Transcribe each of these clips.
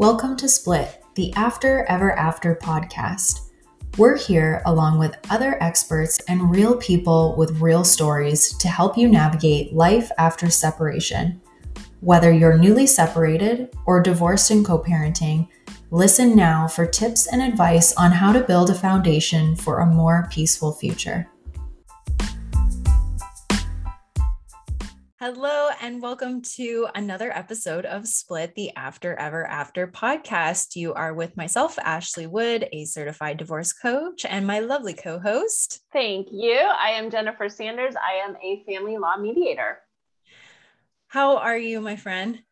Welcome to Split, the After Ever After podcast. We're here along with other experts and real people with real stories to help you navigate life after separation. Whether you're newly separated or divorced and co parenting, listen now for tips and advice on how to build a foundation for a more peaceful future. Hello, and welcome to another episode of Split the After Ever After podcast. You are with myself, Ashley Wood, a certified divorce coach, and my lovely co host. Thank you. I am Jennifer Sanders. I am a family law mediator. How are you, my friend?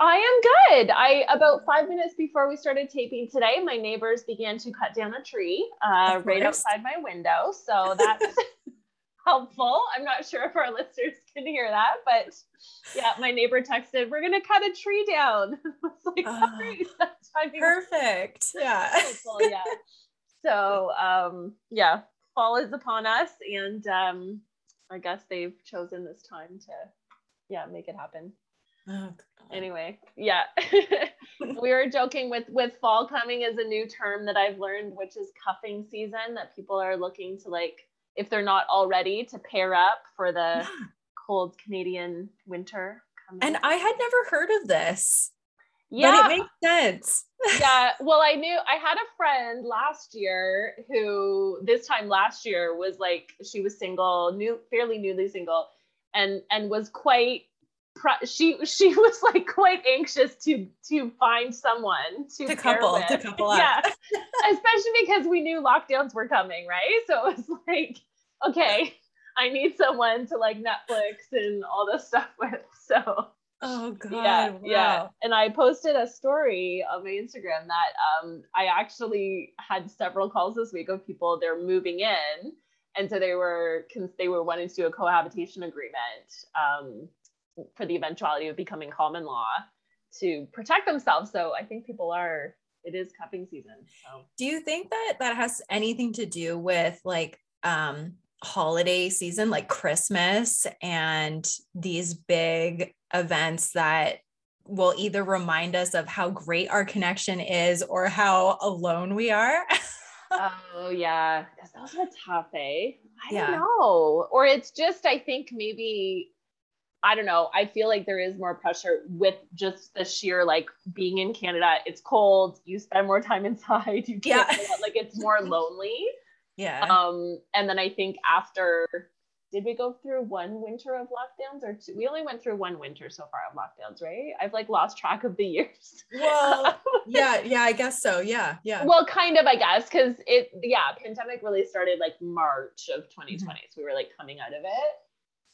I am good. I about five minutes before we started taping today, my neighbors began to cut down a tree uh, right outside my window. So that's helpful. I'm not sure if our listeners can hear that, but yeah, my neighbor texted, "We're gonna cut a tree down." it's like, oh, perfect. Yeah. yeah. So um, yeah, fall is upon us, and um, I guess they've chosen this time to yeah make it happen. Oh, anyway, yeah. we were joking with with fall coming is a new term that I've learned, which is cuffing season. That people are looking to like if they're not already to pair up for the yeah. cold Canadian winter. Coming. And I had never heard of this. Yeah, but it makes sense. yeah, well, I knew I had a friend last year who this time last year was like she was single, new fairly newly single, and and was quite she she was like quite anxious to to find someone to, to couple with. to couple up. Yeah, especially because we knew lockdowns were coming, right? So it was like, okay, I need someone to like Netflix and all this stuff with. So oh god, yeah, wow. yeah. And I posted a story on my Instagram that um I actually had several calls this week of people they're moving in, and so they were they were wanting to do a cohabitation agreement. Um, for the eventuality of becoming common law to protect themselves. So I think people are, it is cuffing season. So. Do you think that that has anything to do with like um, holiday season, like Christmas and these big events that will either remind us of how great our connection is or how alone we are? oh yeah, because those are tough, eh? I yeah. don't know. Or it's just, I think maybe I don't know. I feel like there is more pressure with just the sheer like being in Canada. It's cold. You spend more time inside. You can't yeah. like it's more lonely. Yeah. Um, and then I think after did we go through one winter of lockdowns or two? We only went through one winter so far of lockdowns, right? I've like lost track of the years. Well, yeah, yeah, I guess so. Yeah, yeah. Well, kind of, I guess, because it, yeah, pandemic really started like March of 2020. Mm-hmm. So we were like coming out of it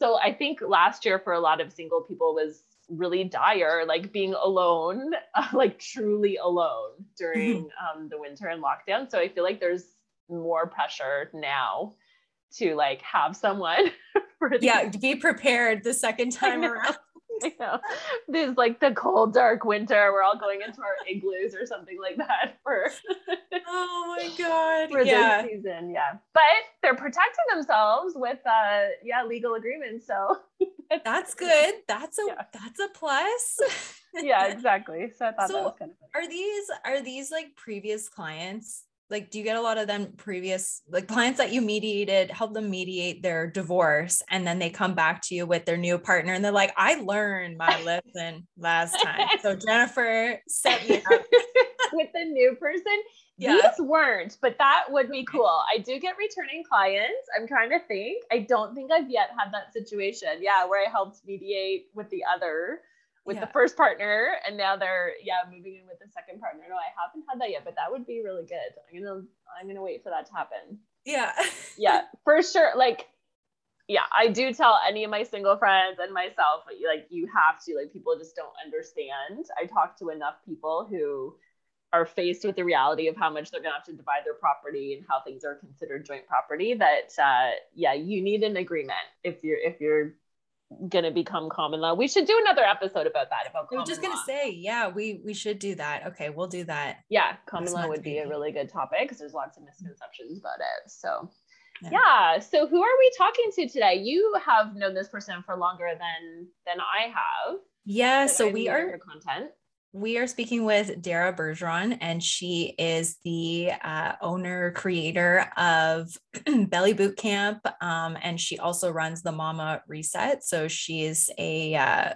so I think last year for a lot of single people was really dire, like being alone, like truly alone during mm-hmm. um, the winter and lockdown. So I feel like there's more pressure now to like have someone for the- yeah be prepared the second time around I know. This like the cold, dark winter. We're all going into our igloos or something like that for Oh my god. For yeah. this season. Yeah. But they're protecting themselves with uh yeah, legal agreements. So that's good. That's a yeah. that's a plus. yeah, exactly. So I thought so that was kind of funny. Are these are these like previous clients like do you get a lot of them previous like clients that you mediated help them mediate their divorce and then they come back to you with their new partner and they're like i learned my lesson last time. So jennifer set me up with the new person? Yeah. these weren't but that would be cool. I do get returning clients i'm trying to think. I don't think i've yet had that situation yeah where i helped mediate with the other with yeah. the first partner and now they're yeah moving in with the second partner. No i haven't had that yet but that would be really good. I'm gonna i'm gonna wait for that to happen. Yeah. Yeah for sure. Like yeah i do tell any of my single friends and myself like you have to like people just don't understand. I talk to enough people who are faced with the reality of how much they're going to have to divide their property and how things are considered joint property that uh, yeah you need an agreement if you're if you're gonna become common law. We should do another episode about that. About I was just gonna law. say, yeah, we we should do that. Okay, we'll do that. Yeah, common law would be a really good topic because there's lots of misconceptions about it. So yeah. yeah. So who are we talking to today? You have known this person for longer than than I have. Yeah. So we are content. We are speaking with Dara Bergeron, and she is the uh, owner creator of Belly Boot Camp, um, and she also runs the Mama Reset. So she's a uh,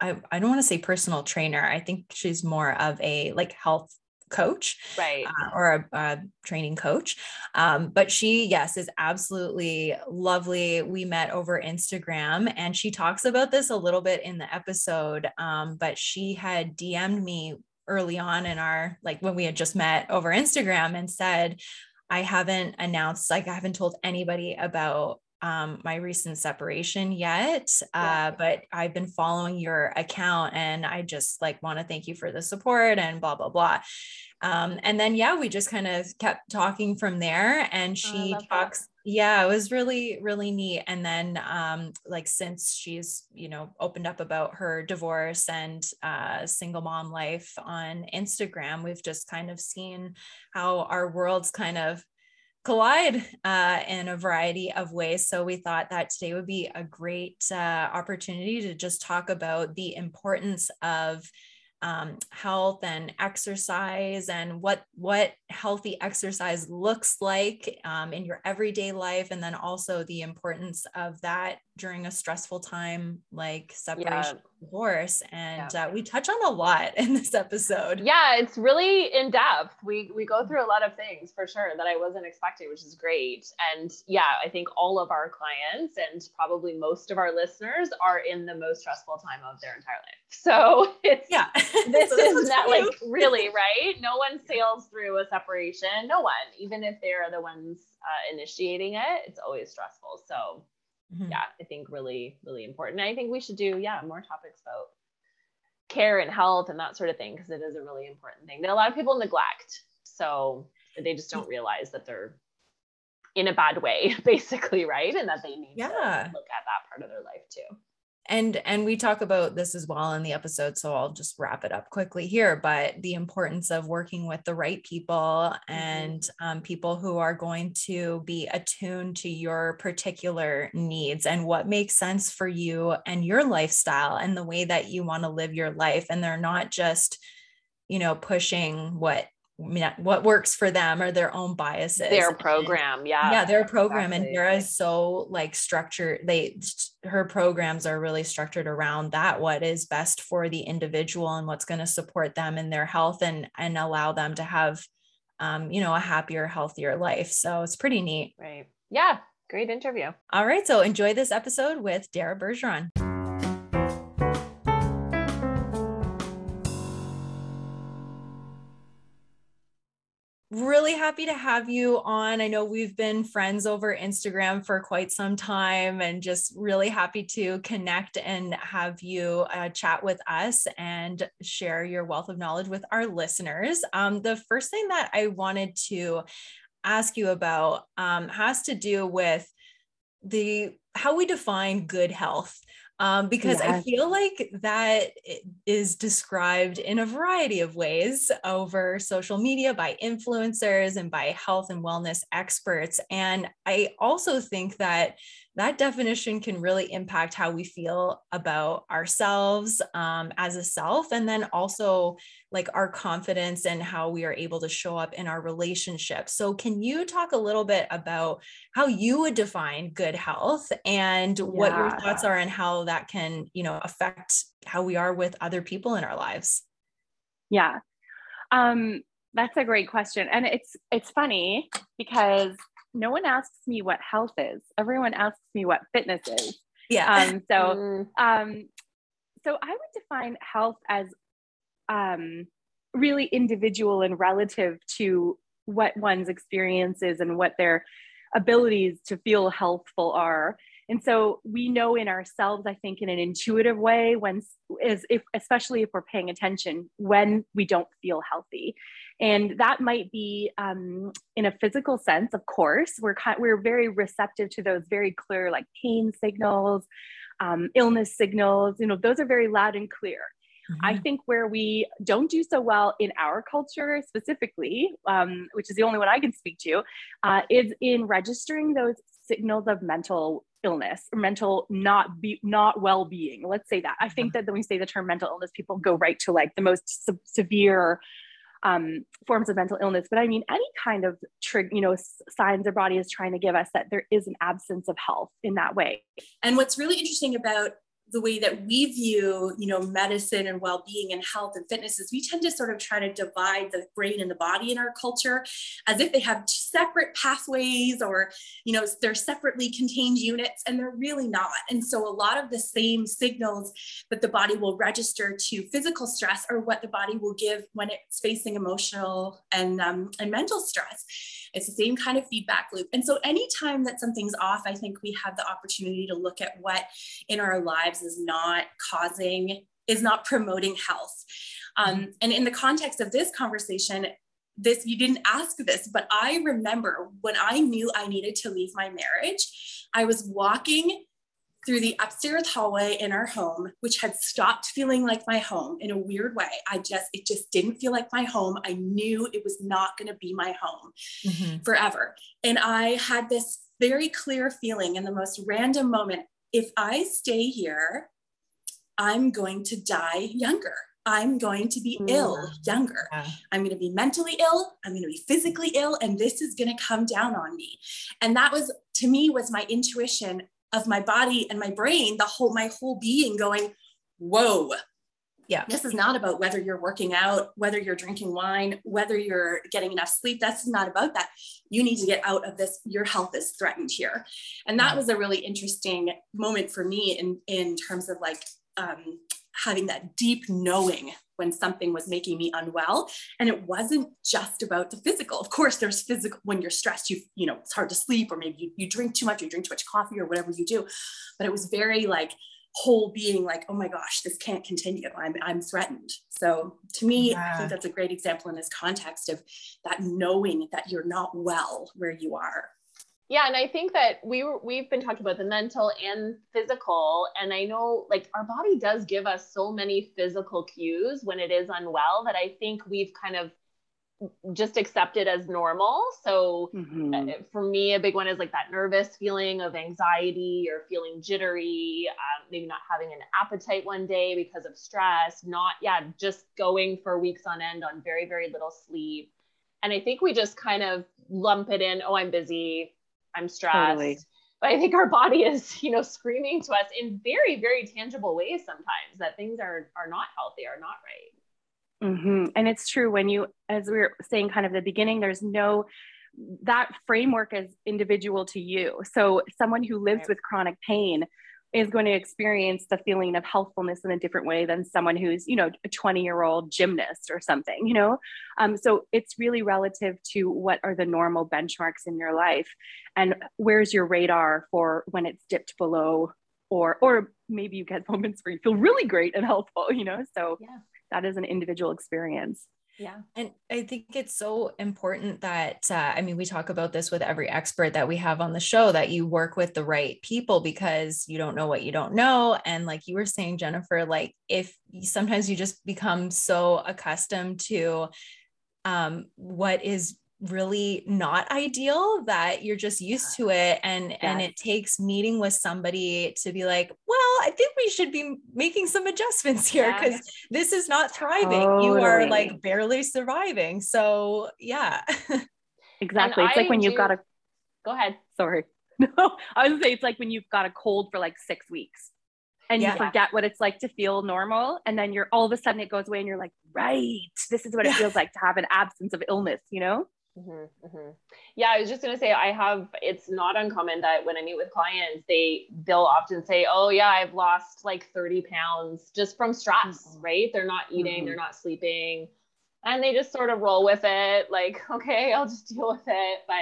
I, I don't want to say personal trainer. I think she's more of a like health coach right. uh, or a, a, training coach. Um, but she yes is absolutely lovely. We met over instagram and she talks about this a little bit in the episode um, but she had dm'd me early on in our like when we had just met over instagram and said i haven't announced like i haven't told anybody about um, my recent separation yet, uh, but I've been following your account and I just like want to thank you for the support and blah, blah, blah. Um, and then, yeah, we just kind of kept talking from there and oh, she oh, talks. That. Yeah, it was really, really neat. And then, um, like, since she's, you know, opened up about her divorce and uh, single mom life on Instagram, we've just kind of seen how our worlds kind of collide uh, in a variety of ways. So we thought that today would be a great uh, opportunity to just talk about the importance of um, health and exercise and what what healthy exercise looks like um, in your everyday life and then also the importance of that during a stressful time like separation yeah. divorce and yeah. uh, we touch on a lot in this episode. Yeah it's really in depth. We we go through a lot of things for sure that i wasn't expecting which is great. And yeah i think all of our clients and probably most of our listeners are in the most stressful time of their entire life. So it's yeah. this so is not like really right? No one sails through a separation. No one. Even if they're the ones uh, initiating it it's always stressful. So mm-hmm. yeah, I think really, really important. And I think we should do, yeah, more topics about care and health and that sort of thing, because it is a really important thing that a lot of people neglect. So they just don't realize that they're in a bad way, basically, right? And that they need yeah. to look at that part of their life too and and we talk about this as well in the episode so i'll just wrap it up quickly here but the importance of working with the right people mm-hmm. and um, people who are going to be attuned to your particular needs and what makes sense for you and your lifestyle and the way that you want to live your life and they're not just you know pushing what what works for them or their own biases. Their program yeah yeah their program exactly. and Dara is so like structured they her programs are really structured around that what is best for the individual and what's going to support them in their health and and allow them to have um, you know a happier healthier life. So it's pretty neat. Right. Yeah great interview. All right so enjoy this episode with Dara Bergeron really happy to have you on. I know we've been friends over Instagram for quite some time and just really happy to connect and have you uh, chat with us and share your wealth of knowledge with our listeners. Um, the first thing that I wanted to ask you about um, has to do with the how we define good health um, because yes. I feel like that is described in a variety of ways over social media by influencers and by health and wellness experts. And I also think that that definition can really impact how we feel about ourselves um, as a self and then also like our confidence and how we are able to show up in our relationships. So can you talk a little bit about how you would define good health and yeah. what your thoughts are and how that can you know affect how we are with other people in our lives? Yeah. Um that's a great question and it's it's funny because no one asks me what health is. Everyone asks me what fitness is. Yeah. Um, so, mm. um, so I would define health as um, really individual and relative to what one's experiences and what their abilities to feel healthful are. And so we know in ourselves, I think, in an intuitive way, when is if especially if we're paying attention when we don't feel healthy, and that might be um, in a physical sense. Of course, we're we're very receptive to those very clear like pain signals, um, illness signals. You know, those are very loud and clear. Mm-hmm. I think where we don't do so well in our culture specifically, um, which is the only one I can speak to, uh, is in registering those signals of mental illness or mental not be not well-being let's say that i think that when we say the term mental illness people go right to like the most se- severe um, forms of mental illness but i mean any kind of trigger you know signs our body is trying to give us that there is an absence of health in that way. And what's really interesting about the way that we view you know medicine and well-being and health and fitness is we tend to sort of try to divide the brain and the body in our culture as if they have separate pathways or you know they're separately contained units and they're really not and so a lot of the same signals that the body will register to physical stress are what the body will give when it's facing emotional and um, and mental stress it's the same kind of feedback loop. And so anytime that something's off, I think we have the opportunity to look at what in our lives is not causing, is not promoting health. Um, mm-hmm. and in the context of this conversation, this you didn't ask this but i remember when i knew i needed to leave my marriage i was walking through the upstairs hallway in our home, which had stopped feeling like my home in a weird way. I just, it just didn't feel like my home. I knew it was not going to be my home mm-hmm. forever. And I had this very clear feeling in the most random moment if I stay here, I'm going to die younger. I'm going to be mm. ill younger. Yeah. I'm going to be mentally ill. I'm going to be physically ill. And this is going to come down on me. And that was, to me, was my intuition of my body and my brain, the whole, my whole being going, whoa. Yeah. This is not about whether you're working out, whether you're drinking wine, whether you're getting enough sleep. That's not about that. You need to get out of this. Your health is threatened here. And that was a really interesting moment for me in, in terms of like um, having that deep knowing when something was making me unwell and it wasn't just about the physical of course there's physical when you're stressed you you know it's hard to sleep or maybe you, you drink too much you drink too much coffee or whatever you do but it was very like whole being like oh my gosh this can't continue. I'm, I'm threatened. So to me yeah. i think that's a great example in this context of that knowing that you're not well where you are. Yeah and i think that we were, we've been talking about the mental and physical and i know like our body does give us so many physical cues when it is unwell that i think we've kind of just accepted as normal so mm-hmm. Uh, for me a big one is like that nervous feeling of anxiety or feeling jittery um, maybe not having an appetite one day because of stress not yeah just going for weeks on end on very very little sleep and i think we just kind of lump it in oh i'm busy I'm stressed. Totally. But I think our body is, you know, screaming to us in very, very tangible ways sometimes that things are are not healthy, are not right. Mm-hmm. And it's true when you, as we were saying, kind of the beginning, there's no that framework is individual to you. So someone who lives right. with chronic pain is going to experience the feeling of healthfulness in a different way than someone who's you know a 20 year old gymnast or something you know um, so it's really relative to what are the normal benchmarks in your life and where's your radar for when it's dipped below or or maybe you get moments where you feel really great and healthful you know so yeah. That is an individual experience yeah. And I think it's so important that, uh, I mean, we talk about this with every expert that we have on the show that you work with the right people because you don't know what you don't know. And like you were saying, Jennifer, like if sometimes you just become so accustomed to um, what is really not ideal that you're just used to it and yes. and it takes meeting with somebody to be like well i think we should be making some adjustments here because yes. this is not thriving totally. you are like barely surviving so yeah exactly and it's I like when do... you've got a go ahead sorry no i was gonna say it's like when you've got a cold for like six weeks and yeah. you forget what it's like to feel normal and then you're all of a sudden it goes away and you're like right this is what it feels like to have an absence of illness you know Mm-hmm, mm-hmm. Yeah, I was just gonna say I have. It's not uncommon that when I meet with clients, they they'll often say, "Oh yeah, I've lost like 30 pounds just from stress." Mm-hmm. Right? They're not eating, mm-hmm. they're not sleeping, and they just sort of roll with it. Like, okay, I'll just deal with it. But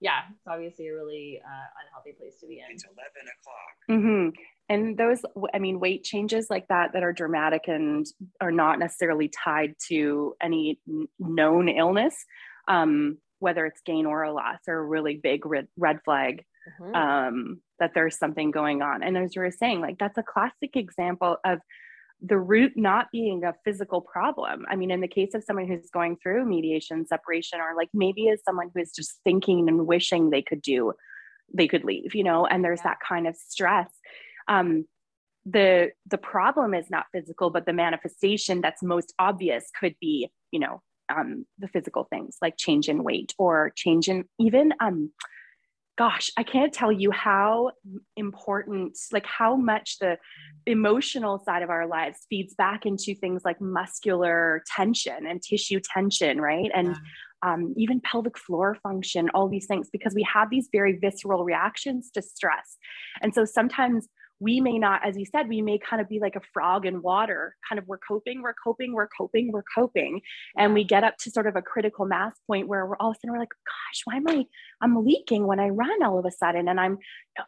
yeah, it's obviously a really uh, unhealthy place to be in. It's 11 o'clock. Mm-hmm. And those, I mean, weight changes like that that are dramatic and are not necessarily tied to any known illness um, whether it's gain or a loss or a really big red, red flag mm-hmm. um, that there's something going on. And as you were saying, like that's a classic example of the root not being a physical problem. I mean, in the case of someone who's going through mediation, separation, or like maybe as someone who is just thinking and wishing they could do they could leave, you know, and there's yeah. that kind of stress. Um, the the problem is not physical, but the manifestation that's most obvious could be, you know, um, the physical things like change in weight or change in even um, gosh, I can't tell you how important, like how much the emotional side of our lives feeds back into things like muscular tension and tissue tension, right? And yeah um, even pelvic floor function, all these things, because we have these very visceral reactions to stress. And so sometimes we may not, as you said, we may kind of be like a frog in water, kind of we're coping, we're coping, we're coping, we're coping. And we get up to sort of a critical mass point where we're all of a sudden we're like, gosh, why am I, I'm leaking when I run all of a sudden. And I'm,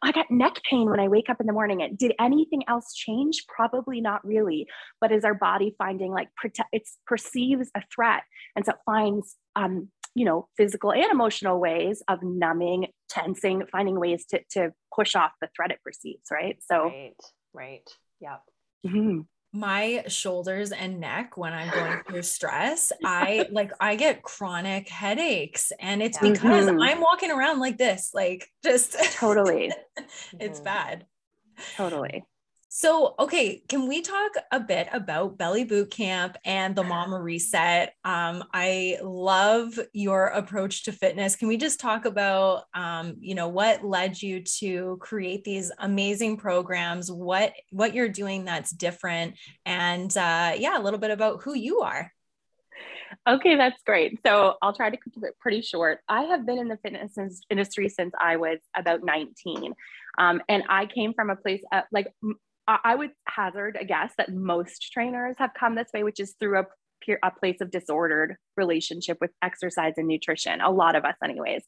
I got neck pain when I wake up in the morning. And did anything else change? Probably not really. But is our body finding like, it perceives a threat. And so it finds um, you know, physical and emotional ways of numbing, tensing, finding ways to, to push off the threat it perceives, right? So, right, right. Yeah. Mm-hmm. My shoulders and neck when I'm going through stress, I like I get chronic headaches and it's yeah. because mm-hmm. I'm walking around like this, like just totally. it's mm-hmm. bad. Totally. So, okay, can we talk a bit about Belly Boot Camp and the Mama Reset? Um, I love your approach to fitness. Can we just talk about, um, you know, what led you to create these amazing programs? What what you're doing that's different, and uh, yeah, a little bit about who you are. Okay, that's great. So I'll try to keep it pretty short. I have been in the fitness industry since I was about 19. Um, and I came from a place uh, like I would hazard a guess that most trainers have come this way, which is through a, a place of disordered relationship with exercise and nutrition. A lot of us, anyways.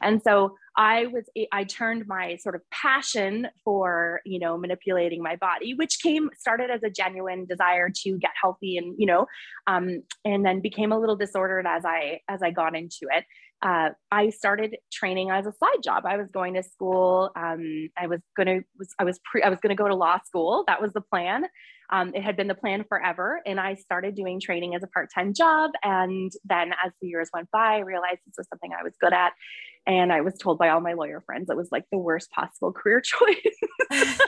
And so I was, I turned my sort of passion for, you know, manipulating my body, which came, started as a genuine desire to get healthy and, you know, um, and then became a little disordered as I, as I got into it uh, I started training as a side job. I was going to school. Um, I was going to was I was pre I was to go to law school. That was the plan. Um, it had been the plan forever, and I started doing training as a part time job. And then, as the years went by, I realized this was something I was good at. And I was told by all my lawyer friends it was like the worst possible career choice.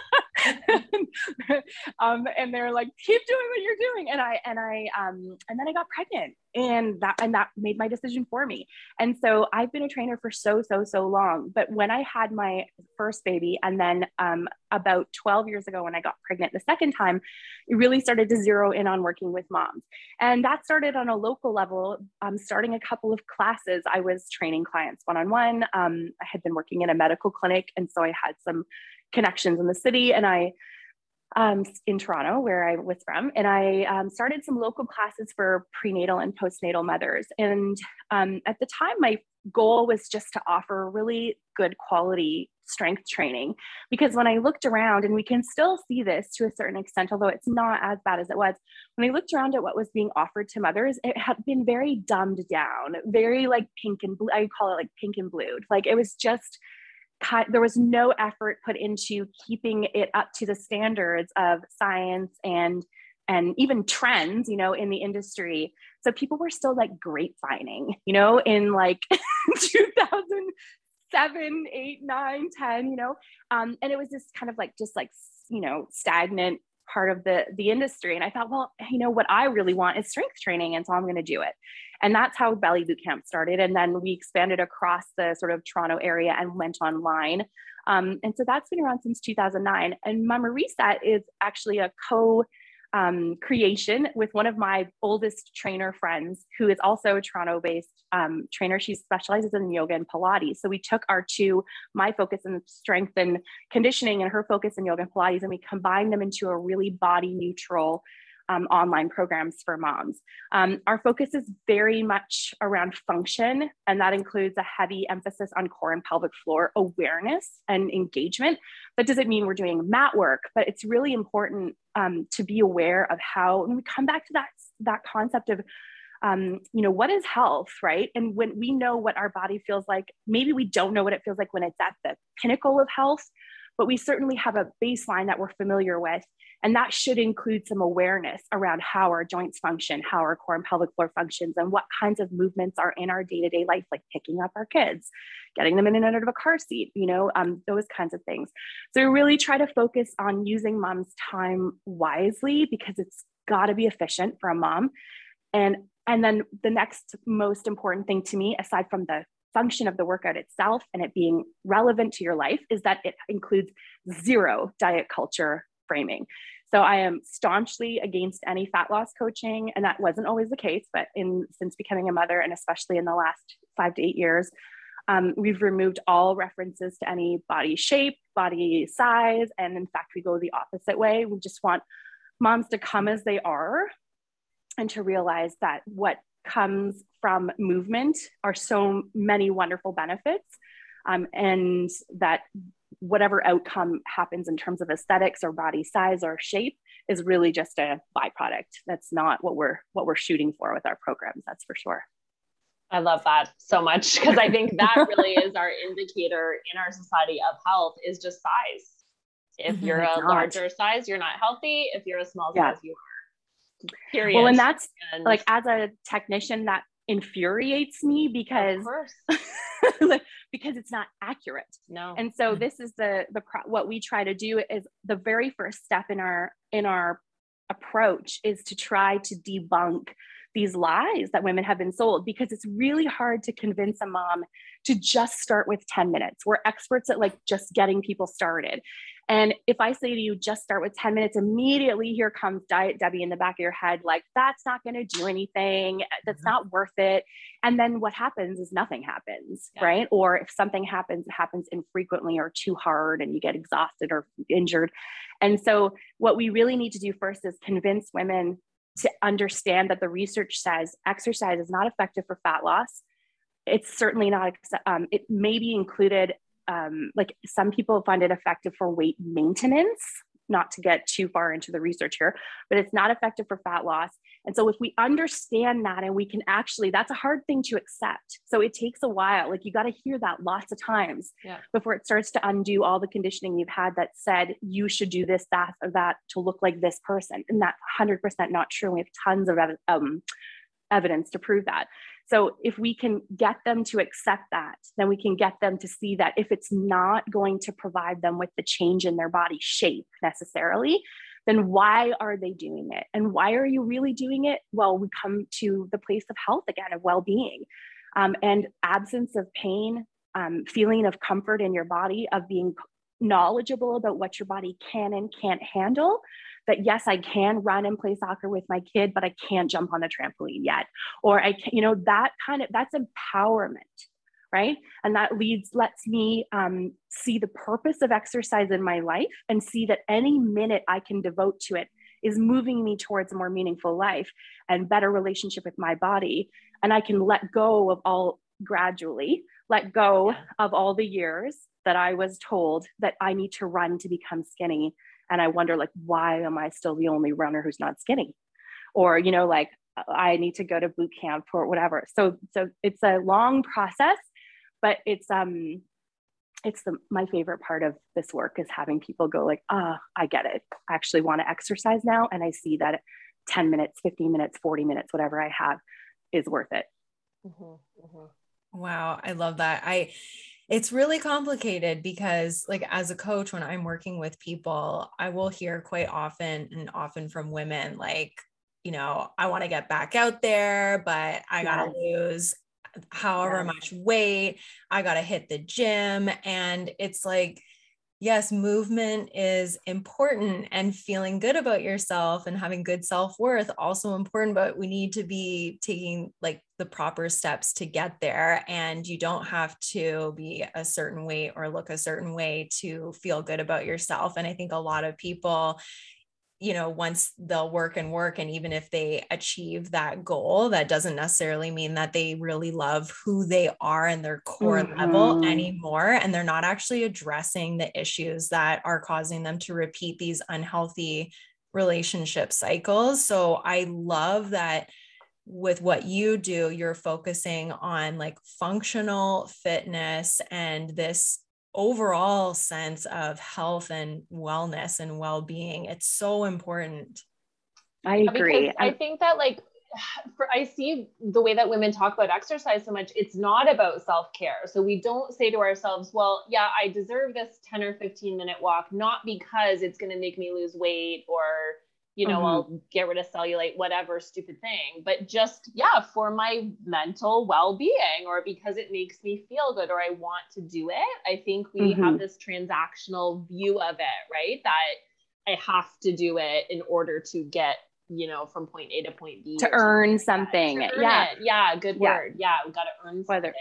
um, and they're like, keep doing what you're doing. And I, and I, um, and then I got pregnant and that, and that made my decision for me. And so I've been a trainer for so, so, so long. But when I had my first baby, and then um, about 12 years ago, when I got pregnant the second time, it really started to zero in on working with moms. And that started on a local level, um, starting a couple of classes. I was training clients one on one. I had been working in a medical clinic. And so I had some connections in the city and I um, in Toronto, where I was from, and I um, started some local classes for prenatal and postnatal mothers. And um, at the time, my goal was just to offer really good quality strength training because when I looked around, and we can still see this to a certain extent, although it's not as bad as it was, when I looked around at what was being offered to mothers, it had been very dumbed down, very like pink and blue. I call it like pink and blued. Like it was just there was no effort put into keeping it up to the standards of science and and even trends you know in the industry. So people were still like grapevining you know in like 2007 8 9 10 you know? Um, and it was just kind of like just like you know stagnant part of the the industry. And i thought well you know what i really want is strength training and so i'm going to do it. And that's how belly boot camp started. And then we expanded across the sort of toronto area and went online. Um, and so that's been around since 2009 and mama reset is actually a co um, creation with one of my oldest trainer friends, who is also a Toronto based um, trainer. She specializes in yoga and Pilates. So we took our two, my focus in strength and conditioning, and her focus in yoga and Pilates, and we combined them into a really body neutral um, online programs for moms. Um, our focus is very much around function, and that includes a heavy emphasis on core and pelvic floor awareness and engagement. That doesn't mean we're doing mat work, but it's really important um, to be aware of how, and we come back to that, that concept of um, you know, what is health, right? And when we know what our body feels like, maybe we don't know what it feels like when it's at the pinnacle of health, but we certainly have a baseline that we're familiar with. And that should include some awareness around how our joints function, how our core and pelvic floor functions, and what kinds of movements are in our day to day life, like picking up our kids, getting them in and out of a car seat, you know, um, those kinds of things. So we really try to focus on using mom's time wisely because it's got to be efficient for a mom. And and then the next most important thing to me, aside from the function of the workout itself and it being relevant to your life, is that it includes zero diet culture framing. So I am staunchly against any fat loss coaching, and that wasn't always the case. But in since becoming a mother, and especially in the last five to eight years, um, we've removed all references to any body shape, body size, and in fact, we go the opposite way. We just want moms to come as they are, and to realize that what comes from movement are so many wonderful benefits, um, and that whatever outcome happens in terms of aesthetics or body size or shape is really just a byproduct. That's not what we're what we're shooting for with our programs. That's for sure. I love that so much because I think that really is our indicator in our society of health is just size. If mm-hmm, you're a larger size, you're not healthy. If you're a small yeah. size, you are. Period. Well, and that's and like as a technician, that infuriates me because because it's not accurate. No. And so this is the the what we try to do is the very first step in our in our approach is to try to debunk these lies that women have been sold because it's really hard to convince a mom to just start with 10 minutes. We're experts at like just getting people started. And if I say to you, just start with 10 minutes, immediately here comes Diet Debbie in the back of your head, like, that's not going to do anything. That's mm-hmm. not worth it. And then what happens is nothing happens, yeah. right? Or if something happens, it happens infrequently or too hard and you get exhausted or injured. And so, what we really need to do first is convince women to understand that the research says exercise is not effective for fat loss. It's certainly not, um, it may be included um, like some people find it effective for weight maintenance, not to get too far into the research here, but it's not effective for fat loss. And so if we understand that and we can actually, that's a hard thing to accept. So it takes a while. Like you got to hear that lots of times yeah. before it starts to undo all the conditioning you've had that said you should do this, that, or that to look like this person. And that's 100% not true. We have tons of um, evidence to prove that. So if we can get them to accept that, then we can get them to see that if it's not going to provide them with the change in their body shape necessarily, then why are they doing it? And why are you really doing it? Well, we come to the place of health again, of well being. Um, and absence of pain, um, feeling of comfort in your body, of being knowledgeable about what your body can and can't handle that yes, I can run and play soccer with my kid, but I can't jump on the trampoline yet. Or I can, you know, that kind of that's empowerment, right? And that leads, lets me um, see the purpose of exercise in my life and see that any minute I can devote to it is moving me towards a more meaningful life and better relationship with my body. And I can let go of all gradually, let go of all the years that I was told that I need to run to become skinny and i wonder like why am i still the only runner who's not skinny? Or you know like i need to go to boot camp or whatever. So so it's a long process but it's um it's the my favorite part of this work is having people go like ah oh, i get it. I actually want to exercise now and i see that 10 minutes 15 minutes 40 minutes whatever i have is worth it. Mm-hmm, mm-hmm. wow i love that. I it's really complicated because like as a coach when i'm working with people i will hear quite often and often from women like you know i want to get back out there but i gotta lose however much weight. I gotta hit the gym. And it's like yes, movement is important and feeling good about yourself and having good self worth also important, but we need to be taking like the proper steps to get there. And you don't have to be a certain weight or look a certain way to feel good about yourself. And I think a lot of people, you know, once they'll work and work, and even if they achieve that goal, that doesn't necessarily mean that they really love who they are and their core mm-hmm. level anymore. And they're not actually addressing the issues that are causing them to repeat these unhealthy relationship cycles. So I love that with what you do, you're focusing on like functional fitness and this overall sense of health and wellness and well-being it's so important i agree i think that like for I see the way that women talk about exercise so much, it's not about self-care. So we don't say to ourselves, well, yeah, I deserve this 10 or 15 minute walk, not because it's going to make me lose weight or, you know, mm-hmm. I'll get rid of cellulite, whatever stupid thing, but just, yeah, for my mental well-being or because it makes me feel good or I want to do it. I think we mm-hmm. have this transactional view of it, right? That I have to do it in order to get you know, from point A to point B. To earn something. To earn yeah. It. Yeah. Good yeah. word. Yeah. We got to earn Whether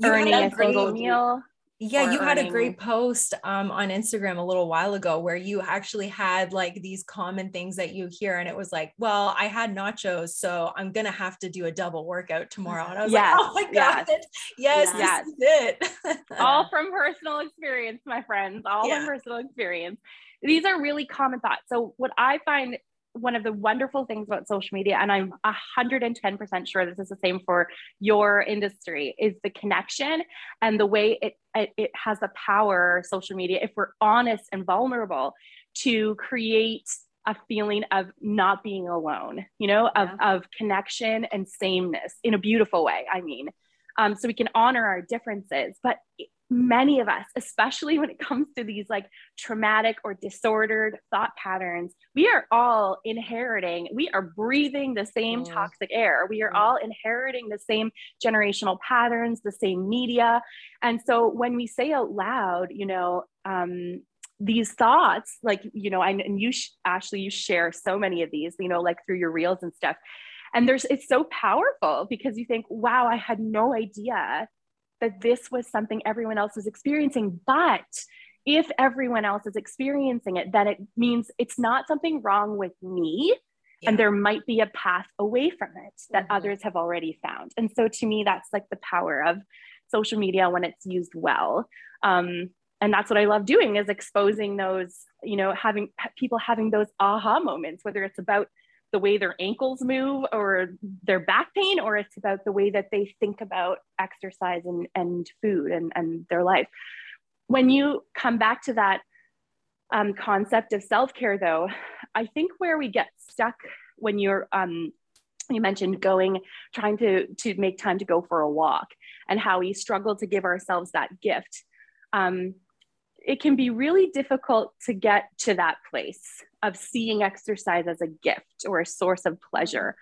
something. Earning a single meal. Yeah, you had a great post um, on Instagram a little while ago where you actually had like these common things that you hear, and it was like, "Well, I had nachos, so I'm gonna have to do a double workout tomorrow." And I was yes, like, "Oh my god, yes, yes, yes. this is it." All from personal experience, my friends. All yeah. from personal experience. These are really common thoughts. So, what I find one of the wonderful things about social media, and I'm 110% sure this is the same for your industry, is the connection and the way it, it, it has the power, social media, if we're honest and vulnerable, to create a feeling of not being alone, you know, yeah. of, of connection and sameness in a beautiful way. I mean, um, so we can honor our differences. But many of us, especially when it comes to these like traumatic or disordered thought patterns, we are all inheriting, we are breathing the same mm. toxic air. We are mm. all inheriting the same generational patterns, the same media. And so when we say out loud, you know, um, these thoughts, like, you know, I, and you, Ashley, you share so many of these, you know, like through your reels and stuff. And there's, it's so powerful because you think, wow, I had no idea that this was something everyone else was experiencing. But if everyone else is experiencing it, then it means it's not something wrong with me. Yeah. And there might be a path away from it that mm-hmm. others have already found. And so to me, that's like the power of social media when it's used well. Um, and that's what I love doing is exposing those, you know, having people having those aha moments, whether it's about the way their ankles move or their back pain, or it's about the way that they think about exercise and, and food and, and their life. When you come back to that um, concept of self care, though, I think where we get stuck when you're, um, you mentioned going, trying to, to make time to go for a walk and how we struggle to give ourselves that gift. Um, it can be really difficult to get to that place of seeing exercise as a gift or a source of pleasure.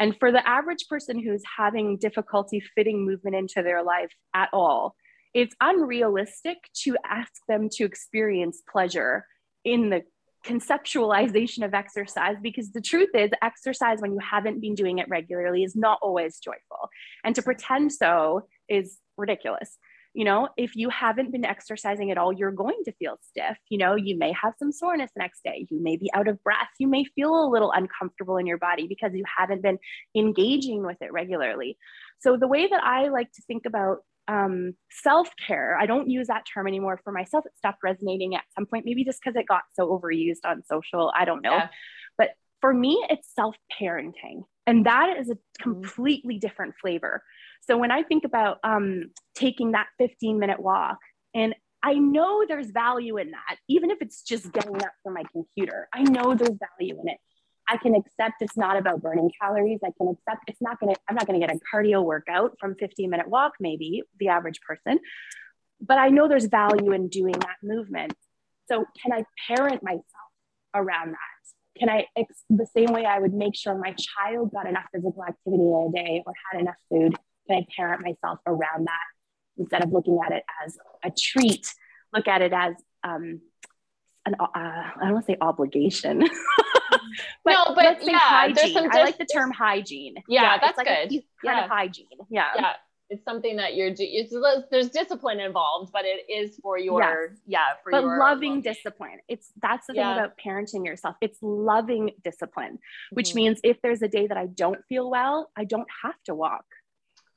And for the average person who's having difficulty fitting movement into their life at all, it's unrealistic to ask them to experience pleasure in the conceptualization of exercise because the truth is exercise when you haven't been doing it regularly is not always joyful and to pretend so is ridiculous you know if you haven't been exercising at all you're going to feel stiff. You know you may have some soreness the next day. You may be out of breath. You may feel a little uncomfortable in your body because you haven't been engaging with it regularly. So the way that i like to think about um, self-care i don't use that term anymore for myself. It stopped resonating at some point maybe just because it got so overused on social i don't know. Yeah. but for me it's self-parenting. And that is a mm-hmm. completely different flavor so when I think about um, taking that 15 minute walk, and I know there's value in that, even if it's just getting up from my computer, I know there's value in it. I can accept it's not about burning calories. I can accept it's not going to, I'm not going to get a cardio workout from 15 minute walk, maybe the average person, but I know there's value in doing that movement. So can I parent myself around that? Can I, the same way I would make sure my child got enough physical activity in a day or had enough food, can I parent myself around that instead of looking at it as a treat? Look at it as um, an uh, I don't want to say obligation. but no, but yeah, hygiene. Some, I like the term hygiene. Yeah, yeah that's like good. kind yeah. of hygiene. Yeah. Yeah. It's something that you're it's there's discipline involved, but it is for your yes. yeah for but your loving discipline. It's that's the yeah. thing about parenting yourself. It's loving discipline, which mm-hmm. means if there's a day that I don't feel well, I don't have to walk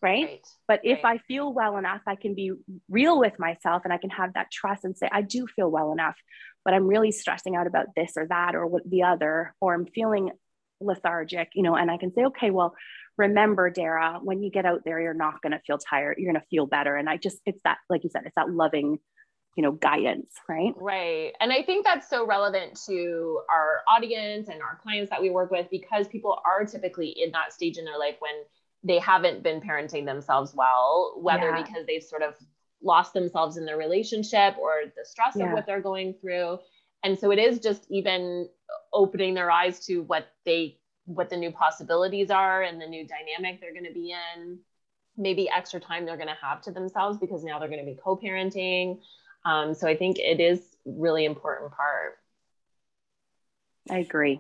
right? right. But if right. I feel well enough, I can be real with myself and I can have that trust and say, I do feel well enough, but I'm really stressing out about this or that or what the other, or I'm feeling lethargic, you know, and I can say, okay, well, remember, Dara, when you get out there, you're not going to feel tired. You're going to feel better. And I just, it's that, like you said, it's that loving you know guidance right right and i think that's so relevant to our audience and our clients that we work with because people are typically in that stage in their life when they haven't been parenting themselves well whether yeah. because they've sort of lost themselves in their relationship or the stress yeah. of what they're going through. And so it is just even opening their eyes to what they what the new possibilities are and the new dynamic they're going to be in. Maybe extra time they're going to have to themselves because now they're going to be co-parenting. Um, so i think it is really important part. I agree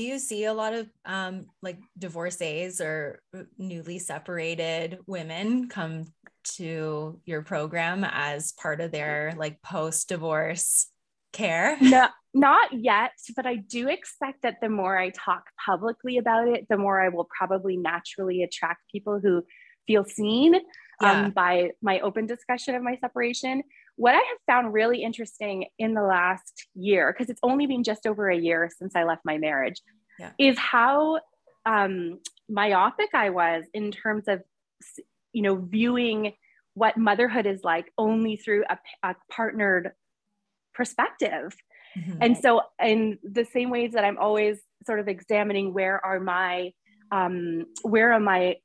do you see a lot of um, like divorcees or newly separated women come to your program as part of their like post divorce care no not yet but i do expect that the more i talk publicly about it the more i will probably naturally attract people who feel seen yeah. um, by my open discussion of my separation. What I have found really interesting in the last year, because it's only been just over a year since I left my marriage, yeah. is how um, myopic I was in terms of, you know, viewing what motherhood is like only through a, a partnered perspective. Mm-hmm. And so, in the same ways that I'm always sort of examining where are my um, where am I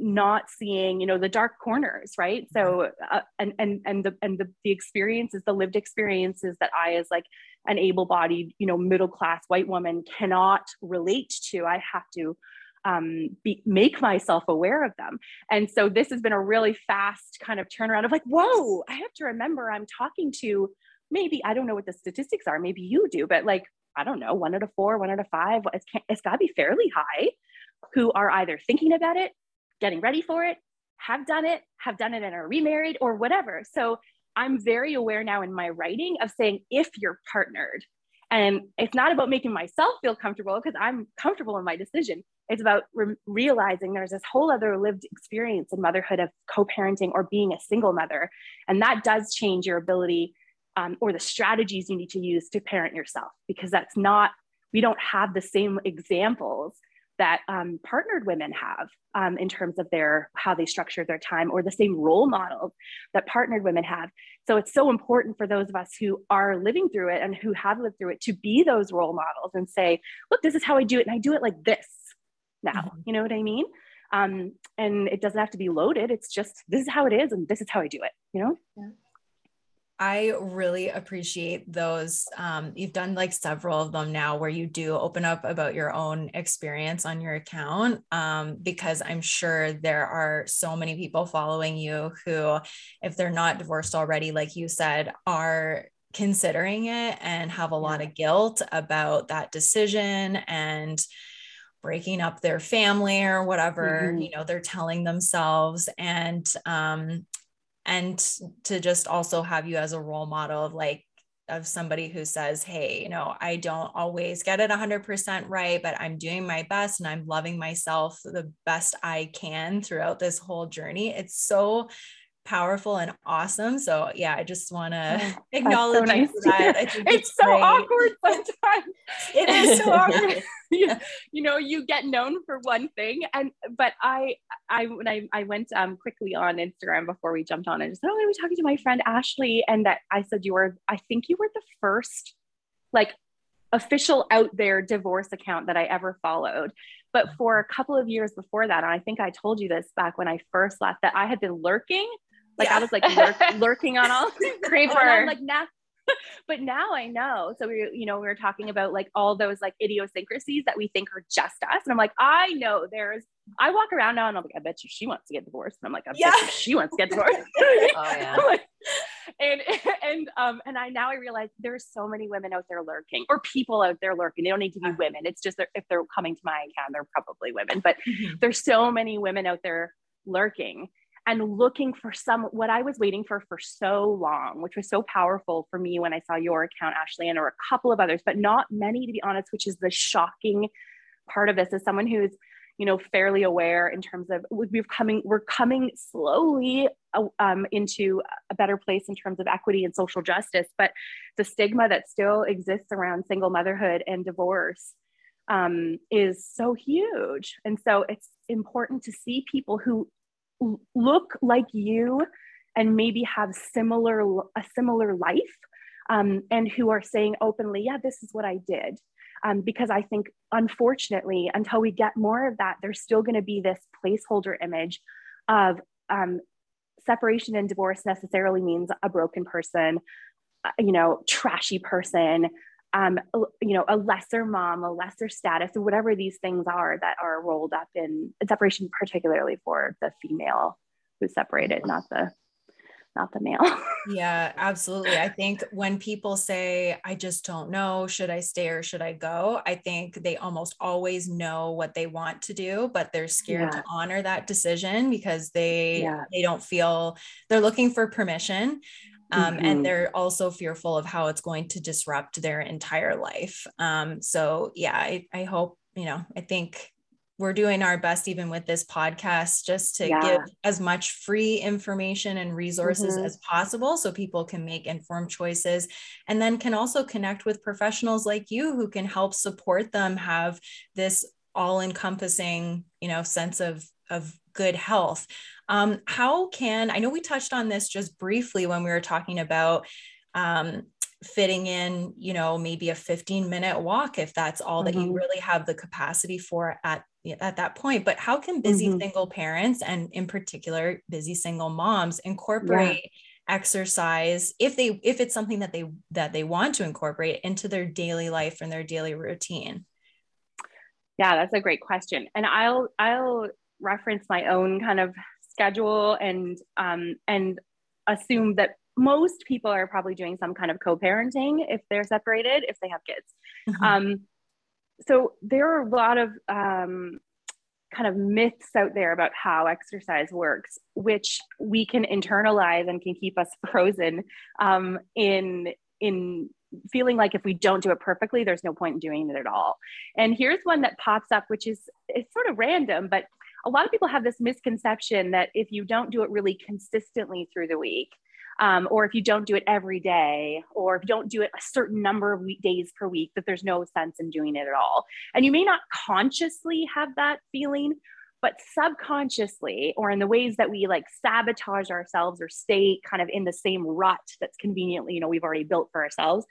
not seeing you know the dark corners right so uh, and and and the and the, the experiences the lived experiences that i as like an able-bodied you know middle class white woman cannot relate to i have to um, be, make myself aware of them. And so this has been a really fast kind of turnaround of like, whoa, I have to remember I'm talking to maybe, I don't know what the statistics are, maybe you do, but like, I don't know, one out of four, one out of five, it's, it's got to be fairly high who are either thinking about it, getting ready for it, have done it, have done it and are remarried or whatever. So I'm very aware now in my writing of saying if you're partnered. And it's not about making myself feel comfortable because I'm comfortable in my decision. It's about re- realizing there's this whole other lived experience in motherhood of co parenting or being a single mother. And that does change your ability um, or the strategies you need to use to parent yourself because that's not, we don't have the same examples that um, partnered women have um, in terms of their how they structure their time or the same role models that partnered women have. So it's so important for those of us who are living through it and who have lived through it to be those role models and say look this is how i do it and i do it like this now. Mm-hmm. you know what i mean? Um, and it doesn't have to be loaded. It's just this is how it is and this is how i do it you know? Yeah. I really appreciate those. Um, you've done like several of them now where you do open up about your own experience on your account um, because I'm sure there are so many people following you who, if they're not divorced already, like you said, are considering it and have a lot of guilt about that decision and breaking up their family or whatever mm-hmm. you know they're telling themselves and um, and to just also have you as a role model of like of somebody who says hey you know i don't always get it 100% right but i'm doing my best and i'm loving myself the best i can throughout this whole journey. It's so powerful and awesome. So yeah, I just want to oh, acknowledge so nice that. it's, it's so great. awkward sometimes. it is so awkward. you, you know, you get known for one thing, and but I, I when I, I went um quickly on Instagram before we jumped on, and just said, oh, I was talking to my friend Ashley, and that I said you were, I think you were the first, like official out there divorce account that I ever followed. But for a couple of years before that, and I think I told you this back when I first left, that I had been lurking like yeah. I was like lurk, lurking on all creeper. I'm like now, but now I know. So we, you know, we were talking about like all those like idiosyncrasies that we think are just us. And I'm like, I know there's I walk around now and I'm like, I bet you she wants to get divorced. And I'm like, I yeah. bet you she wants to get divorced. oh yeah. like, and and um and I now I realize there's so many women out there lurking or people out there lurking. They don't need to be women. It's just that if they're coming to my account, they're probably women. But mm-hmm. there's so many women out there lurking and looking for some what I was waiting for for so long, which was so powerful for me when I saw your account, Ashley, and were a couple of others, but not many to be honest, which is the shocking part of this as someone who's you know fairly aware in terms of we're coming we're coming slowly uh, um, into a better place in terms of equity and social justice but the stigma that still exists around single motherhood and divorce um, is so huge. And so it's important to see people who look like you and maybe have similar a similar life um, and who are saying openly yeah this is what i did. Um, because i think unfortunately until we get more of that there's still going to be this placeholder image of um, separation and divorce necessarily means a broken person uh, you know trashy person um, you know, a lesser mom, a lesser status, or whatever these things are that are rolled up in separation, particularly for the female who's separated, not the not the male. yeah, absolutely. I think when people say, I just don't know, should I stay or should I go? I think they almost always know what they want to do, but they're scared yeah. to honor that decision because they yeah. they don't feel they're looking for permission. Um, mm-hmm. and they're also fearful of how it's going to disrupt their entire life. Um, so yeah, I, I hope, you know, I think we're doing our best even with this podcast just to yeah. give as much free information and resources mm-hmm. as possible so people can make informed choices and then can also connect with professionals like you who can help support them have this all encompassing you know sense of of good health um, how can i know we touched on this just briefly when we were talking about um, fitting in you know maybe a 15 minute walk if that's all mm-hmm. that you mm-hmm. really have the capacity for at at that point but how can busy mm-hmm. single parents and in particular busy single moms incorporate yeah exercise if they if it's something that they that they want to incorporate into their daily life and their daily routine yeah that's a great question and i'll i'll reference my own kind of schedule and um and assume that most people are probably doing some kind of co-parenting if they're separated if they have kids mm-hmm. um, so there are a lot of um, kind of myths out there about how exercise works which we can internalize and can keep us frozen um, in in feeling like if we don't do it perfectly there's no point in doing it at all. And here's one that pops up which is it's sort of random but a lot of people have this misconception that if you don't do it really consistently through the week um, or if you don't do it every day, or if you don't do it a certain number of weekdays per week, that there's no sense in doing it at all. And you may not consciously have that feeling, but subconsciously, or in the ways that we like sabotage ourselves or stay kind of in the same rut that's conveniently, you know, we've already built for ourselves,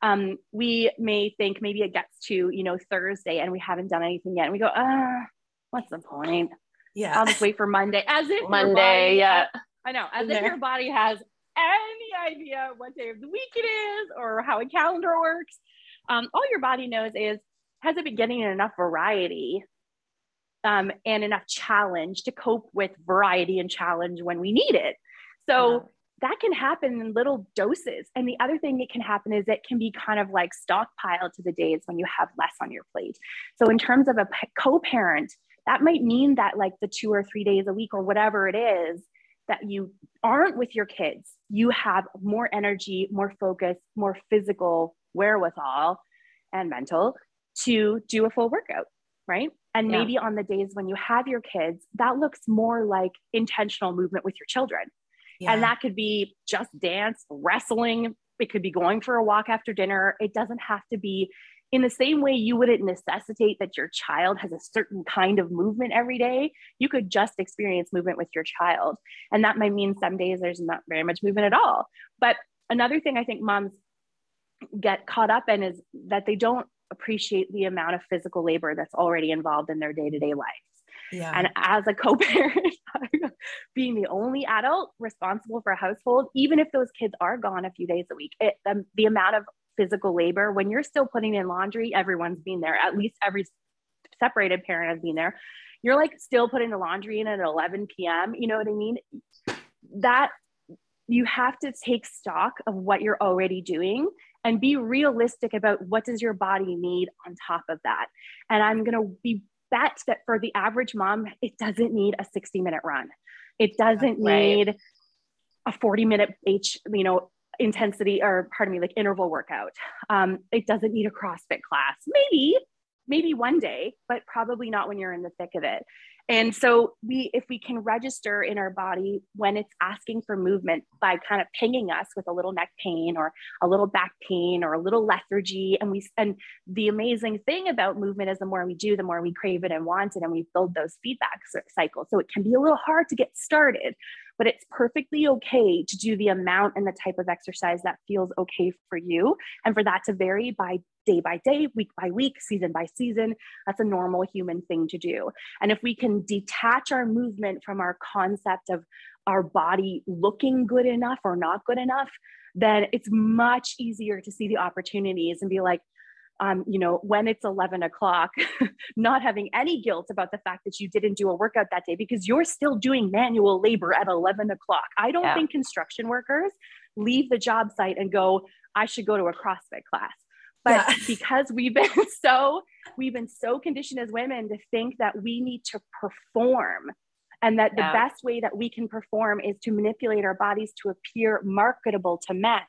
um, we may think maybe it gets to, you know, Thursday and we haven't done anything yet. And we go, ah, what's the point? Yeah. I'll just wait for Monday. As if Monday, body, yeah. I know, as if there. your body has any idea what day of the week it is or how a calendar works. Um, all your body knows is has it been getting enough variety um, and enough challenge to cope with variety and challenge when we need it. So that can happen in little doses. And the other thing that can happen is it can be kind of like stockpiled to the days when you have less on your plate. So in terms of a co-parent, that might mean that like the two or three days a week or whatever it is that you aren't with your kids, you have more energy, more focus, more physical wherewithal and mental to do a full workout, right? And yeah. maybe on the days when you have your kids, that looks more like intentional movement with your children. Yeah. And that could be just dance, wrestling, it could be going for a walk after dinner. It doesn't have to be in the same way you wouldn't necessitate that your child has a certain kind of movement every day, you could just experience movement with your child. And that might mean some days there's not very much movement at all. But another thing I think moms get caught up in is that they don't appreciate the amount of physical labor that's already involved in their day to day lives. Yeah. And as a co parent, being the only adult responsible for a household, even if those kids are gone a few days a week, it, the, the amount of physical labor when you're still putting in laundry everyone's been there at least every separated parent has been there. You're like still putting the laundry in at 11 p.m you know what i mean? That you have to take stock of what you're already doing and be realistic about what does your body need on top of that. And i'm going to be bet that for the average mom it doesn't need a 60 minute run. It doesn't right. need a 40 minute h you know intensity or pardon me, like interval workout. Um, it doesn't need a CrossFit class. Maybe, maybe one day, but probably not when you're in the thick of it. And so we, if we can register in our body when it's asking for movement by kind of pinging us with a little neck pain or a little back pain or a little lethargy, and we, and the amazing thing about movement is the more we do, the more we crave it and want it, and we build those feedback cycles. So it can be a little hard to get started, but it's perfectly okay to do the amount and the type of exercise that feels okay for you and for that to vary by day by day, week by week, season by season. That's a normal human thing to do. And if we can detach our movement from our concept of our body looking good enough or not good enough, then it's much easier to see the opportunities and be like, um, you know, when it's 11 o'clock, not having any guilt about the fact that you didn't do a workout that day because you're still doing manual labor at 11 o'clock. I don't yeah. think construction workers leave the job site and go, I should go to a CrossFit class. But yeah. because we've been so, we've been so conditioned as women to think that we need to perform and that the yeah. best way that we can perform is to manipulate our bodies to appear marketable to men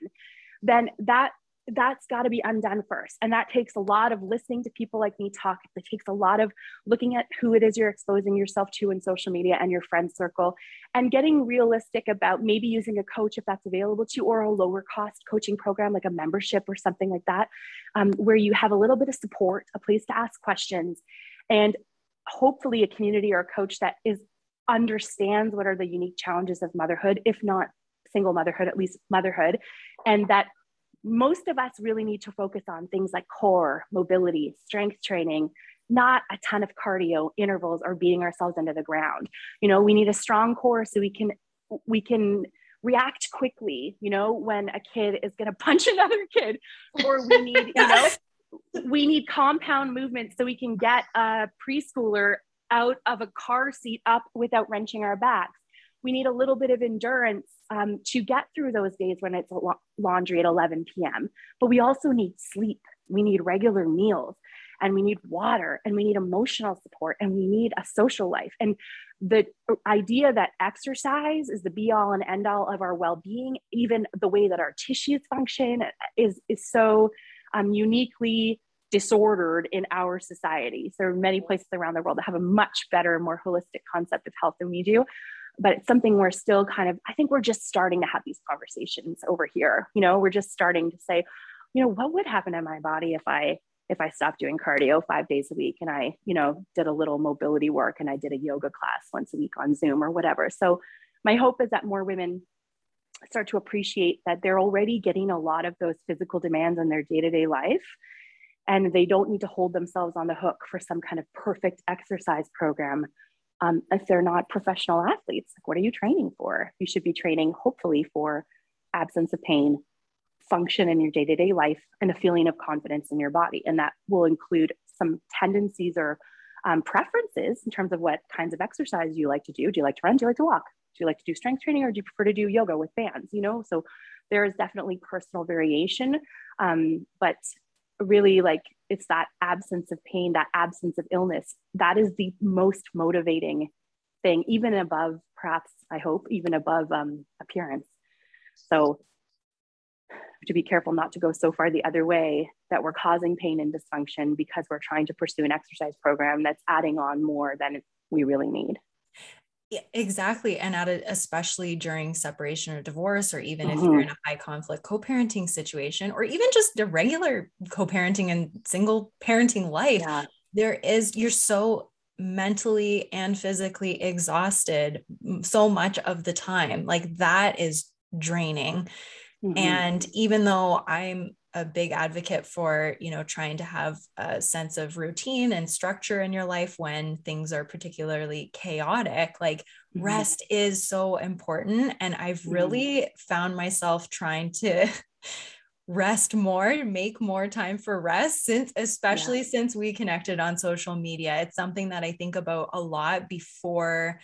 then that that's got to be undone first. And that takes a lot of listening to people like me talk. It takes a lot of looking at who it is you're exposing yourself to in social media and your friend circle and getting realistic about maybe using a coach if that's available to you or a lower cost coaching program like a membership or something like that um, where you have a little bit of support a place to ask questions and hopefully a community or a coach that is understands what are the unique challenges of motherhood, if not single motherhood, at least motherhood, and that most of us really need to focus on things like core, mobility, strength training, not a ton of cardio, intervals, or beating ourselves into the ground. You know, we need a strong core so we can we can react quickly, you know, when a kid is going to punch another kid, or we need, you know, we need compound movement so we can get a preschooler out of a car seat up without wrenching our backs. We need a little bit of endurance um, to get through those days when it's laundry at 11 p.m. But we also need sleep. We need regular meals and we need water and we need emotional support and we need a social life. And the idea that exercise is the be all and end all of our well being, even the way that our tissues function, is, is so um, uniquely disordered in our society. So many places around the world that have a much better, more holistic concept of health than we do. But it's something we're still kind of, I think we're just starting to have these conversations over here. You know, we're just starting to say, you know, what would happen in my body if I if I stopped doing cardio five days a week and I, you know, did a little mobility work and I did a yoga class once a week on Zoom or whatever. So my hope is that more women start to appreciate that they're already getting a lot of those physical demands in their day-to-day life and they don't need to hold themselves on the hook for some kind of perfect exercise program um, if they're not professional athletes. Like, what are you training for? You should be training, hopefully, for absence of pain, function in your day to day life, and a feeling of confidence in your body. And that will include some tendencies or um, preferences in terms of what kinds of exercise you like to do. Do you like to run? Do you like to walk? Do you like to do strength training or do you prefer to do yoga with bands? You know, so there is definitely personal variation. Um, but really like it's that absence of pain that absence of illness that is the most motivating thing even above perhaps i hope even above um, appearance. So to be careful not to go so far the other way that we're causing pain and dysfunction because we're trying to pursue an exercise program that's adding on more than we really need yeah, exactly. And at a, especially during separation or divorce, or even mm-hmm. if you're in a high conflict co parenting situation, or even just a regular co parenting and single parenting life, yeah. there is, you're so mentally and physically exhausted so much of the time. Like that is draining. Mm-hmm. And even though I'm a big advocate for you know trying to have a sense of routine and structure in your life when things are particularly chaotic like mm-hmm. rest is so important and i've mm-hmm. really found myself trying to rest more make more time for rest since especially yeah. since we connected on social media it's something that i think about a lot before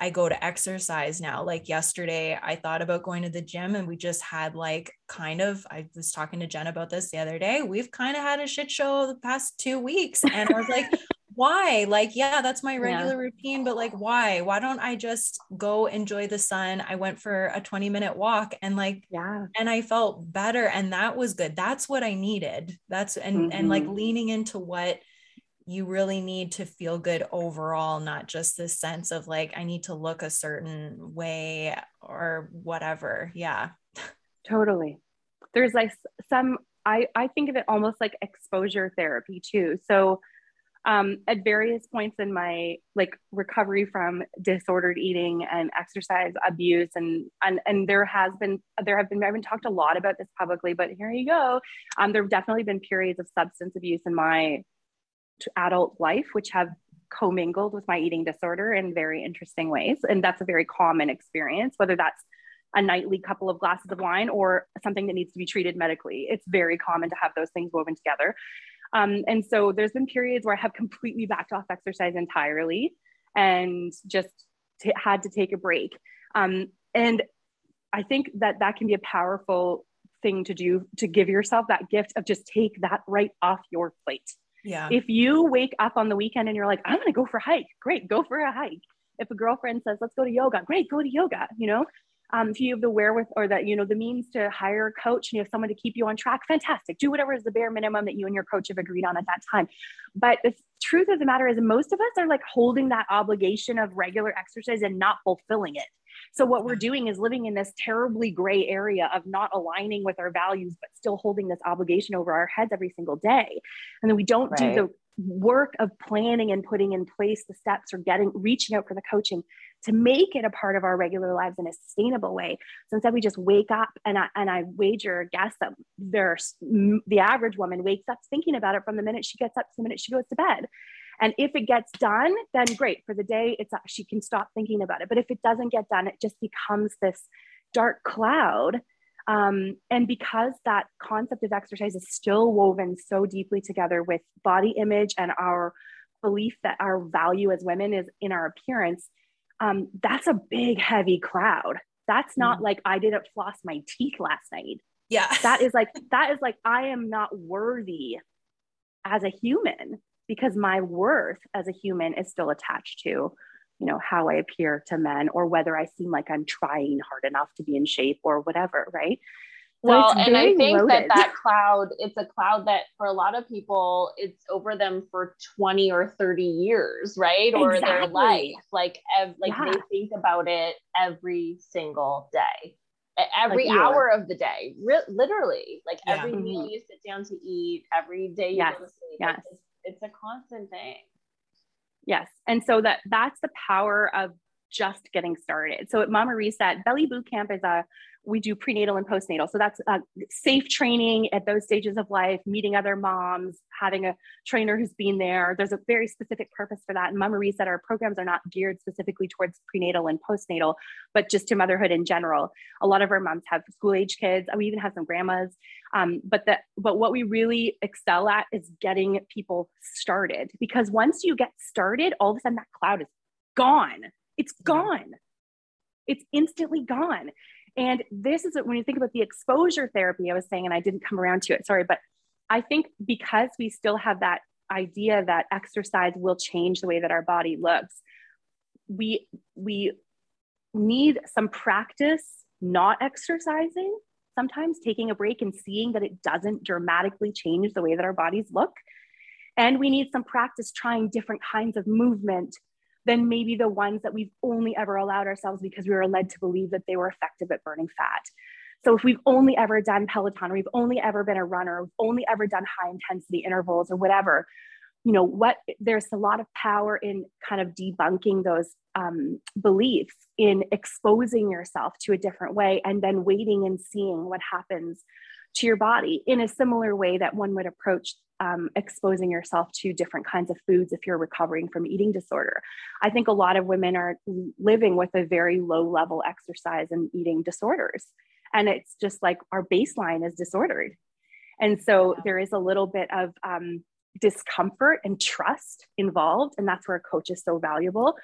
I go to exercise now. Like yesterday, I thought about going to the gym and we just had like kind of, I was talking to Jen about this the other day. We've kind of had a shit show the past two weeks. And I was like, why? Like, yeah, that's my regular yeah. routine, but like, why? Why don't I just go enjoy the sun? I went for a 20 minute walk and like, yeah, and I felt better. And that was good. That's what I needed. That's, and, mm-hmm. and like mm-hmm. leaning into what, you really need to feel good overall, not just this sense of like, I need to look a certain way or whatever. Yeah. Totally. There's like some, I, I think of it almost like exposure therapy too. So um, at various points in my like recovery from disordered eating and exercise abuse and and and there has been there have been I haven't talked a lot about this publicly but here you go um, there have definitely been periods of substance abuse in my adult life which have commingled with my eating disorder in very interesting ways and that's a very common experience whether that's a nightly couple of glasses of wine or something that needs to be treated medically it's very common to have those things woven together um, and so there's been periods where I have completely backed off exercise entirely and just t- had to take a break. Um, and I think that that can be a powerful thing to do to give yourself that gift of just take that right off your plate. Yeah. If you wake up on the weekend and you're like, I'm going to go for a hike, great, go for a hike. If a girlfriend says, let's go to yoga, great, go to yoga. You know, um, if you have the wherewithal or that you know the means to hire a coach and you have someone to keep you on track fantastic do whatever is the bare minimum that you and your coach have agreed on at that time but the truth of the matter is most of us are like holding that obligation of regular exercise and not fulfilling it so what we're doing is living in this terribly gray area of not aligning with our values but still holding this obligation over our heads every single day and then we don't right. do the work of planning and putting in place the steps or getting reaching out for the coaching to make it a part of our regular lives in a sustainable way. So instead, we just wake up and I, and I wager guess that there's the average woman wakes up thinking about it from the minute she gets up to the minute she goes to bed. And if it gets done, then great for the day. It's she can stop thinking about it. But if it doesn't get done, it just becomes this dark cloud. Um, and because that concept of exercise is still woven so deeply together with body image and our belief that our value as women is in our appearance, um, that's a big, heavy cloud. That's not mm. like I didn't floss my teeth last night. Yeah. that is like, that is like, I am not worthy as a human because my worth as a human is still attached to, you know, how I appear to men or whether I seem like I'm trying hard enough to be in shape or whatever. Right well and i think loaded. that that cloud it's a cloud that for a lot of people it's over them for 20 or 30 years right exactly. or their life like ev- like yeah. they think about it every single day every like hour of the day Re- literally like yeah. every mm-hmm. meal you sit down to eat every day you yes. go to sleep yes. Like, it's, a constant thing. Yes. And so that that's the power of just getting started. So at mama reset belly boot camp is a we do prenatal and postnatal. So that's uh, safe training at those stages of life, meeting other moms, having a trainer who's been there. There's a very specific purpose for that. And Mama Reset our programs are not geared specifically towards prenatal and postnatal, but just to motherhood in general. A lot of our moms have school age kids. We even have some grandmas. Um, but that, but what we really excel at is getting people started because once you get started, all of a sudden that cloud is gone. It's gone. It's instantly gone. And this is when you think about the exposure therapy I was saying, and I didn't come around to it, sorry, but I think because we still have that idea that exercise will change the way that our body looks, we we need some practice not exercising, sometimes taking a break and seeing that it doesn't dramatically change the way that our bodies look. And we need some practice trying different kinds of movement than maybe the ones that we've only ever allowed ourselves because we were led to believe that they were effective at burning fat. So if we've only ever done Peloton or we've only ever been a runner, we've only ever done high intensity intervals or whatever, you know what there's a lot of power in kind of debunking those um, beliefs in exposing yourself to a different way and then waiting and seeing what happens to your body in a similar way that one would approach um, exposing yourself to different kinds of foods if you're recovering from eating disorder. I think a lot of women are living with a very low level exercise and eating disorders. And it's just like our baseline is disordered. And so there is a little bit of um, discomfort and trust involved. And that's where a coach is so valuable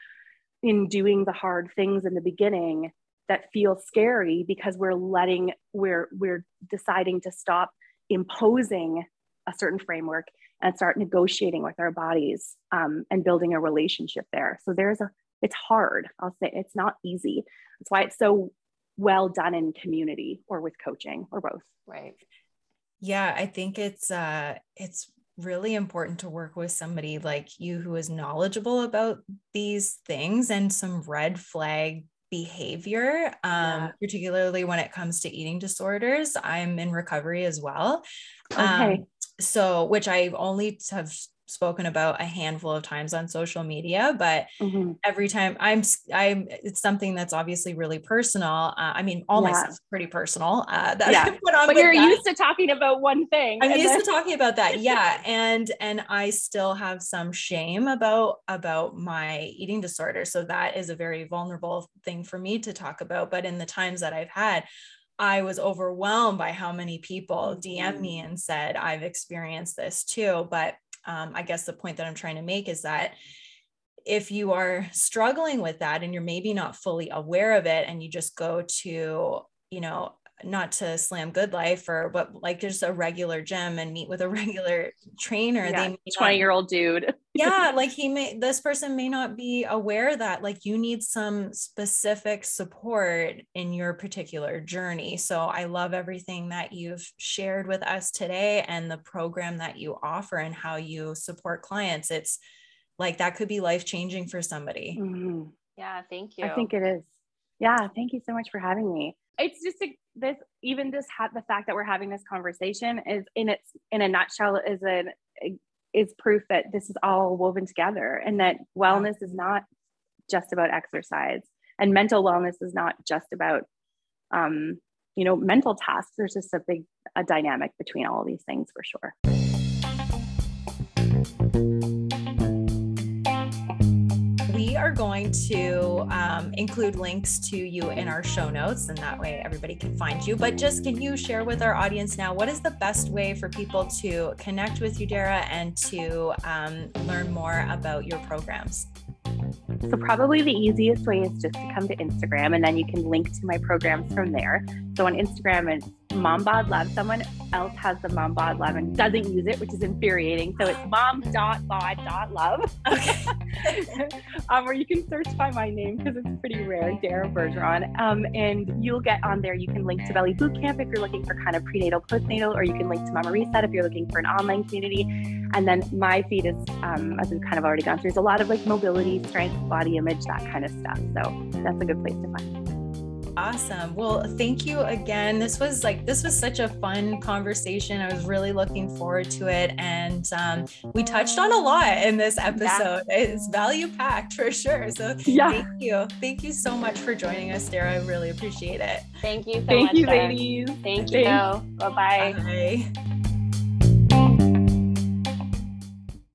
in doing the hard things in the beginning that feel scary because we're letting we're we're deciding to stop imposing a certain framework and start negotiating with our bodies um, and building a relationship there. So there's a it's hard. I'll say it's not easy. That's why it's so well done in community or with coaching or both. Right. Yeah i think it's uh it's really important to work with somebody like you who is knowledgeable about these things and some red flag behavior, um, yeah. particularly when it comes to eating disorders. I'm in recovery as well. Okay. Um, so, which I only have spoken about a handful of times on social media but mm-hmm. every time i'm i'm it's something that's obviously really personal uh, i mean all yeah. my stuff's pretty personal uh, that yeah. but you're that. used to talking about one thing i'm used then- to talking about that yeah and and i still have some shame about about my eating disorder so that is a very vulnerable thing for me to talk about but in the times that i've had I was overwhelmed by how many people DM me mm-hmm. and said, I've experienced this too. But um, I guess the point that I'm trying to make is that if you are struggling with that and you're maybe not fully aware of it and you just go to, you know, not to slam GoodLife or but like just a regular gym and meet with a regular trainer yeah, they 20 year old dude. Yeah like he may this person may not be aware that like you need some specific support in your particular journey. So i love everything that you've shared with us today and the program that you offer and how you support clients. It's like that could be life changing for somebody. Mm-hmm. yeah thank you. i think it is yeah thank you so much for having me. It's just a, this even this, ha- the fact that we're having this conversation is in its in a nutshell is an is proof that this is all woven together and that wellness is not just about exercise and mental wellness is not just about um, you know mental tasks. There's just a big a dynamic between all these things for sure are going to um, include links to you in our show notes, and that way everybody can find you. But just can you share with our audience now what is the best way for people to connect with you, Dara, and to um, learn more about your programs? So, probably the easiest way is just to come to Instagram, and then you can link to my programs from there. So, on Instagram, it's Mom Bod Love. Someone else has the Mom Bod Love and doesn't use it, which is infuriating. So it's mom.bod.love. Okay. um, or you can search by my name because it's pretty rare, Dara Bergeron. Um, and you'll get on there. You can link to Belly Bootcamp if you're looking for kind of prenatal, postnatal, or you can link to Mama Reset if you're looking for an online community. And then my feed is, um, as we've kind of already gone through, there's a lot of like mobility, strength, body image, that kind of stuff. So that's a good place to find. Awesome. Well, thank you again. This was like, this was such a fun conversation. I was really looking forward to it. And um, we touched on a lot in this episode. Yeah. It's value packed for sure. So yeah. thank you. Thank you so much for joining us, Dara. I really appreciate it. Thank you so thank much. You, ladies. Thank you. Bye-bye. Bye.